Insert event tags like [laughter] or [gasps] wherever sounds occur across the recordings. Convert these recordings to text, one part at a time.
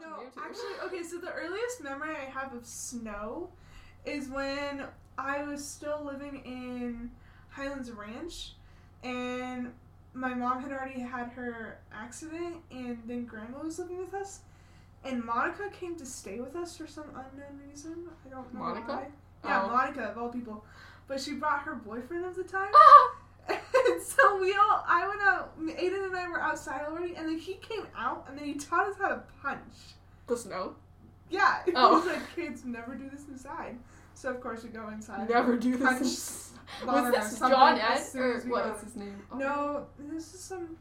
watching No, YouTube. actually, okay. So the earliest memory I have of snow is when I was still living in Highlands Ranch, and my mom had already had her accident, and then Grandma was living with us, and Monica came to stay with us for some unknown reason. I don't know Monica? why. Yeah, Oh. Monica of all people, but she brought her boyfriend of the time. Ah! And [laughs] so we all, I went out, Aiden and I were outside already, and then he came out, and then he taught us how to punch. the snow. Yeah, [laughs] he Oh. was like, kids, never do this inside. So of course we go inside. Never do Punch [laughs] this. Was this John Ed or what was his name? Oh. No, this is some.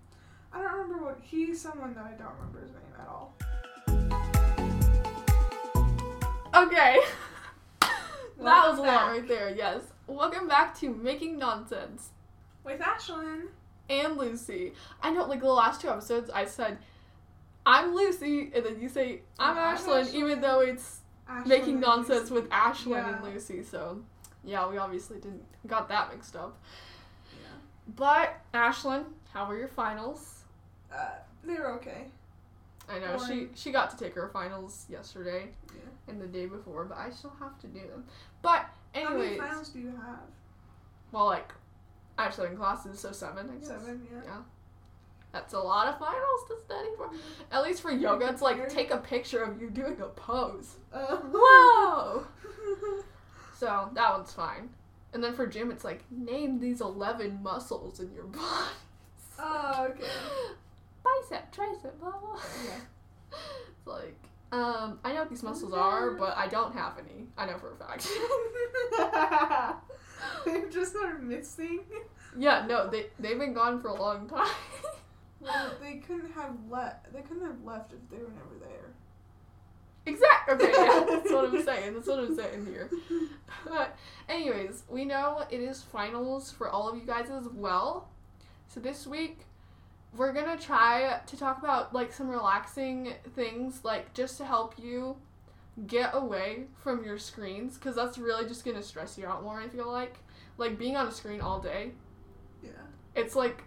I don't remember what he's someone that I don't remember his name at all. Okay. that was a lot right there. Yes. Welcome back to Making Nonsense With Ashlyn. and Lucy. I know, like the last two episodes, I said. I'm Lucy, and then you say I'm I'm Ashlyn, even though it's Ashlyn making nonsense Lucy. with Ashlyn Yeah. and Lucy. So, yeah, we obviously didn't got that mixed up. Yeah. But Ashlyn, how were your finals? Uh, they were okay. I know she she got to take her finals yesterday Yeah. and the day before, but I still have to do them. But anyways, How many finals do you have? well, like I have seven classes, so seven. I guess. Seven. Yeah. Yeah. That's a lot of finals to study for. At least for yoga, it's like take a picture of you doing a pose. Uh, Whoa! [laughs] So that one's fine. And then for gym, it's like name these eleven muscles in your [laughs] body. oh, okay. [laughs] Bicep, tricep, blah blah. Yeah. It's like, um, I know what these muscles are, but I don't have any. I know for a fact. [laughs] They've just are missing. yeah, no, they they've been gone for a long time. [laughs] Well, they couldn't have left. They couldn't have left if they were never there. exact. Okay, yeah, [laughs] that's what I'm saying. That's what I'm saying here. But anyways, we know it is finals for all of you guys as well. So this week we're gonna try to talk about like some relaxing things, like just to help you get away from your screens, because that's really just gonna stress you out more. I feel like, like being on a screen all day. Yeah. It's like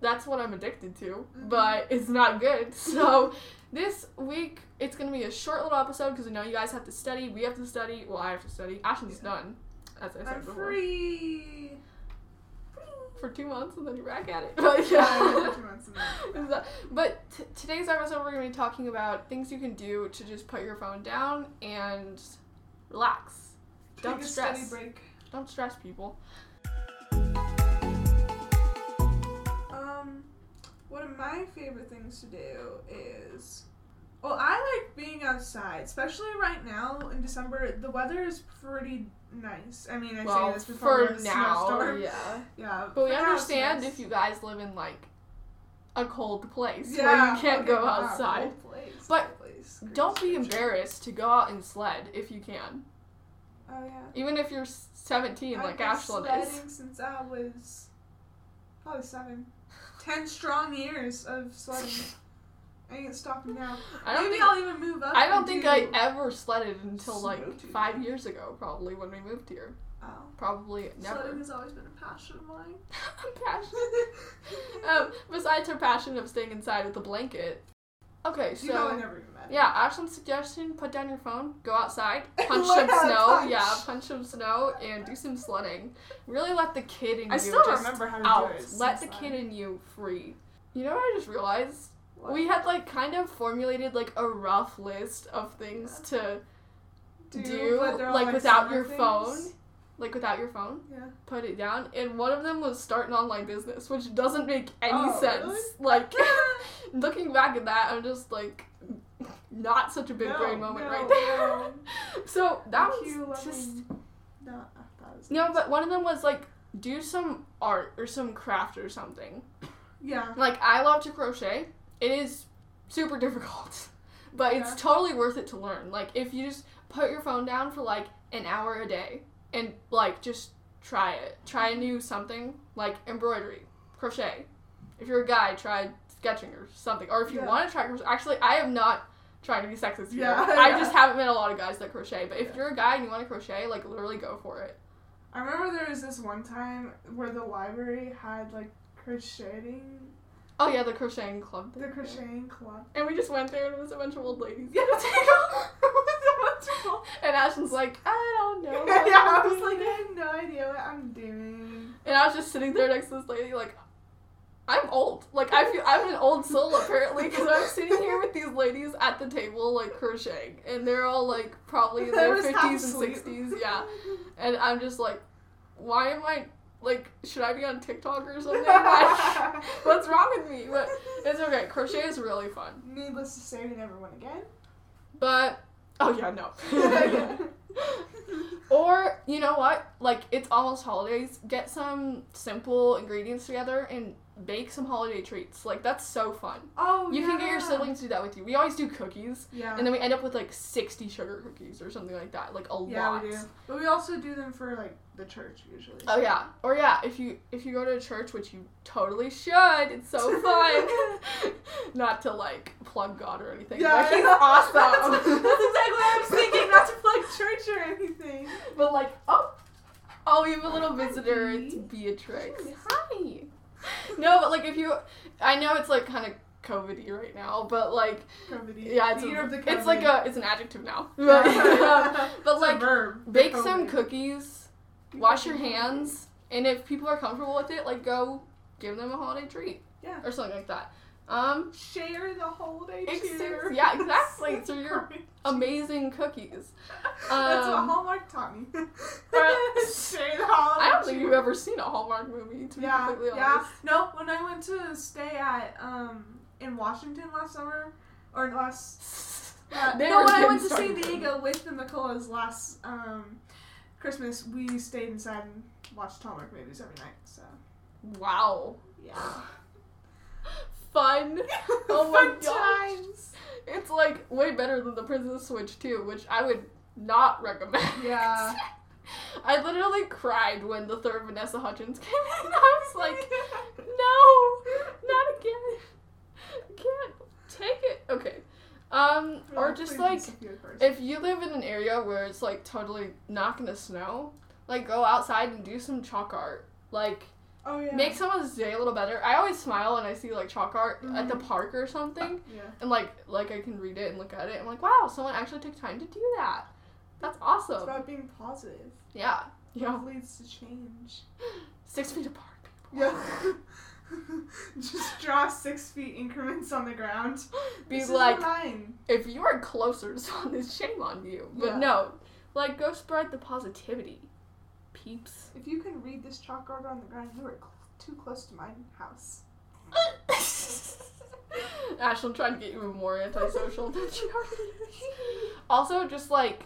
that's what I'm addicted to, Mhm. but it's not good. [laughs] So this week it's gonna be a short little episode because I know you guys have to study. We have to study. Well, I have to study. Ashlyn's Yeah. done, as I said I'm before, free. For two months, and then you're back at it. [laughs] But Yeah, yeah. two months and then- [laughs] but t- today's episode we're gonna be talking about things you can do to just put your phone down and relax. Don't a stress. Don't stress people. Um, one of my favorite things to do is, well, I like being outside, especially right now in December. The weather is pretty nice. I mean, I well, say this before for now, snowstorm. yeah. [laughs] Yeah, But we for now it's understand nice. if you guys live in like a cold place yeah, where you can't okay, go outside. place, But place, Don't be embarrassed to go out and sled if you can. Oh yeah. Even if you're 17 I've like Ashlyn is. sledding since I was probably seven. Ten strong years of [laughs] sledding. I ain't stopping now. I don't Maybe think I'll even move up. I don't think do- I ever sledded until like five years ago, probably when we moved here. Oh. Probably never. Sledding has always been a passion of mine. [laughs] passion. Um, besides her passion of staying inside with a blanket. Okay, you know I so never even met. yeah, Ashlyn's suggestion: put down your phone, go outside, [laughs] punch some snow. punch. Yeah, punch some snow and do some sledding. Really let the kid in I you still just remember how to out. do it. Let the kid in you free. You know what I just realized? What? We had like kind of formulated like a rough list of things to do, but they're like, without your things. phone. like without your phone, Yeah. put it down. And one of them was start an online business, which doesn't make any Oh, sense. really? Like [laughs] [laughs] looking back at that, I'm just like not such a big No, brain moment no, right there. no. [laughs] so that Thank was just me- No, I thought it was no, but one of them was like do some art or some craft or something. yeah. Like I love to crochet. It is super difficult, [laughs] but it's totally worth it to learn. Like if you just put your phone down for like an hour a day and like just try it. Try a new something like embroidery, crochet. If you're a guy, try sketching or something. Or if you Yeah. want to try crochet, actually, I have not trying to be sexist here. Yeah, I yeah. just haven't met a lot of guys that crochet. But if Yeah. you're a guy and you want to crochet, like literally go for it. I remember there was this one time where the library had like crocheting Oh yeah, the crocheting club. The thing. crocheting club. And we just went there and it was a bunch of old ladies. Yeah, that's [laughs] [laughs] And Ashlyn's like, I don't know. [laughs] yeah, I was like, I have no idea what I'm doing. And I was just sitting there next to this lady, like, I'm old. Like, I feel I'm an old soul apparently because I'm sitting here with these ladies at the table, like crocheting, and they're all like probably in their fifties and sixties, yeah. And I'm just like, why am I like? Should I be on TikTok or something? Like, [laughs] what's wrong with me? But it's okay. Crochet is really fun. Needless to say, we never went again. But oh yeah, no. [laughs] [laughs] or you know what? Like it's almost holidays. Get some simple ingredients together and bake some holiday treats. Like that's so fun. Oh, You yeah. can get your siblings to do that with you. We always do cookies, Yeah. and then we end up with like sixty sugar cookies or something like that. Like a yeah, lot. we do. But we also do them for like the church usually. Oh yeah, or yeah, if you if you go to a church, which you totally should, it's so fun. [laughs] [laughs] Not to like plug God or anything. Yeah, he's [laughs] awesome. That's, that's exactly what I was thinking. Not to plug church or anything. But like, oh, oh, we have a little visitor. Hi. It's Beatrix. Hi. No, but like if you, I know it's like kind of COVIDy right now, but like, Comedy. yeah, it's a, of the it's like a it's an adjective now. [laughs] [laughs] But like, verb. bake COVID. some cookies, wash your hands, and if people are comfortable with it, like go give them a holiday treat Yeah. or something like that. Um, Share the holiday Ex- cheer. yeah, exactly. [laughs] So you're amazing cookies. That's what Um, Hallmark taught me. [laughs] Share the holiday I don't think cheer. you've ever seen a Hallmark movie, to be Yeah, completely yeah. honest. No, when I went to stay at um in Washington last summer, or last [laughs] uh, no, when I went to. San Diego with the McCulloughs last um Christmas, we stayed inside and watched Hallmark movies every night. So Wow. yeah, Fun. [laughs] Oh my Fun gosh. times. It's like way better than the Princess Switch 2, which I would not recommend. Yeah. [laughs] I literally cried when the third Vanessa Hudgens came in. [laughs] I was like, no, not again. Can't take it. Okay. Um, or just like if you live in an area where it's like totally not gonna snow, like go outside and do some chalk art. Like oh yeah, make someone's day a little better. I always smile when I see like chalk art at the Mhm. park or something, yeah. and like like I can read it and look at it. I'm like, wow, someone actually took time to do that. That's It's awesome. about being positive. Yeah, yeah. Love leads to change. [gasps] Six feet apart. People. Yeah. [laughs] Just draw six feet increments on the ground. [gasps] Be This like, if you are closer to someone, it's shame on you. But Yeah. no, like go spread the positivity, peeps. If you can read this chalk art on the ground, you are cl- too close to my house. [laughs] Ash, I'm trying to get you even more antisocial than she already is. Also, just like,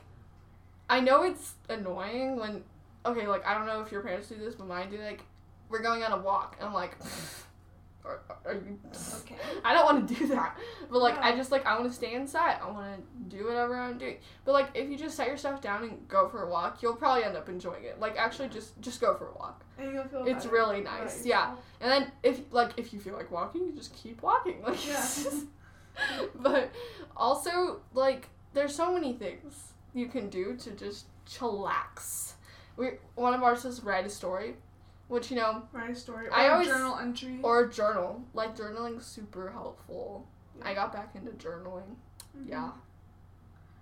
I know it's annoying when, okay, like, I don't know if your parents do this, but mine do, like, we're going on a walk, and I'm like, [laughs] are, are you, Okay. I don't want to do that. But, like, I just, like, I want to stay inside. I want to do whatever I'm doing. But, like, if you just set yourself down and go for a walk, you'll probably end up enjoying it. Like, actually, just, just go for a walk. And you'll feel It's really nice, yeah. And then if like if you feel like walking, you just keep walking. Like Yeah. [laughs] but also like there's so many things you can do to just chillax. We one of ours is write a story, which you know, Write a story. Or I always- journal entry. or a journal. Like journaling's super helpful. I got back into journaling. Mhm. Yeah.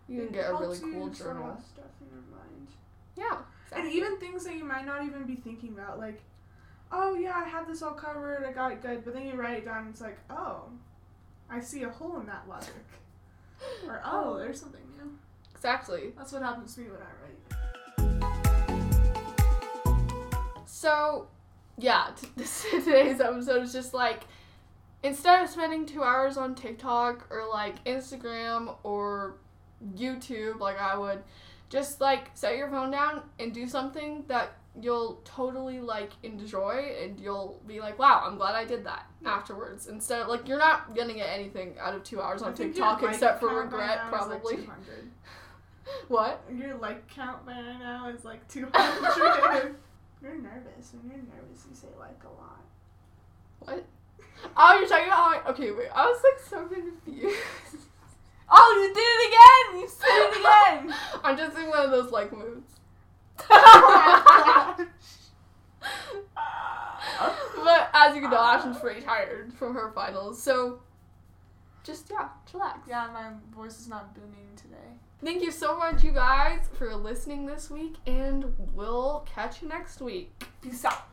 You It can get a really cool journal. Stuff in your mind. Yeah. And even things that you might not even be thinking about, like, oh yeah, I had this all covered, I got it good, but then you write it down, and it's like, oh, I see a hole in that logic, [laughs] or oh, there's something new. Exactly. That's what happens to me when I So, yeah, t- [laughs] this, today's episode is just like instead of spending two hours on TikTok or like Instagram or YouTube, like I would, just like set your phone down and do something that you'll totally like enjoy and you'll be like, wow, I'm glad I did that Yeah. afterwards. Instead of like, you're not gonna get anything out of two hours on TikTok except for regret, like, probably. 200. [laughs] what? Your like count by now is like 200. [laughs] you're nervous. When you're nervous, you say like a lot. What? Oh, you're talking about how I, okay, wait, I was like so confused. [laughs] Oh, you did it again! You said it again! [laughs] I'm just in one of those like moods. oh [laughs] but as you can tell, Ashlyn's pretty tired from her finals, so just yeah, chillax. Yeah, my voice is not booming today. Thank you so much, you guys, for listening this week, and we'll catch you next week. Peace out.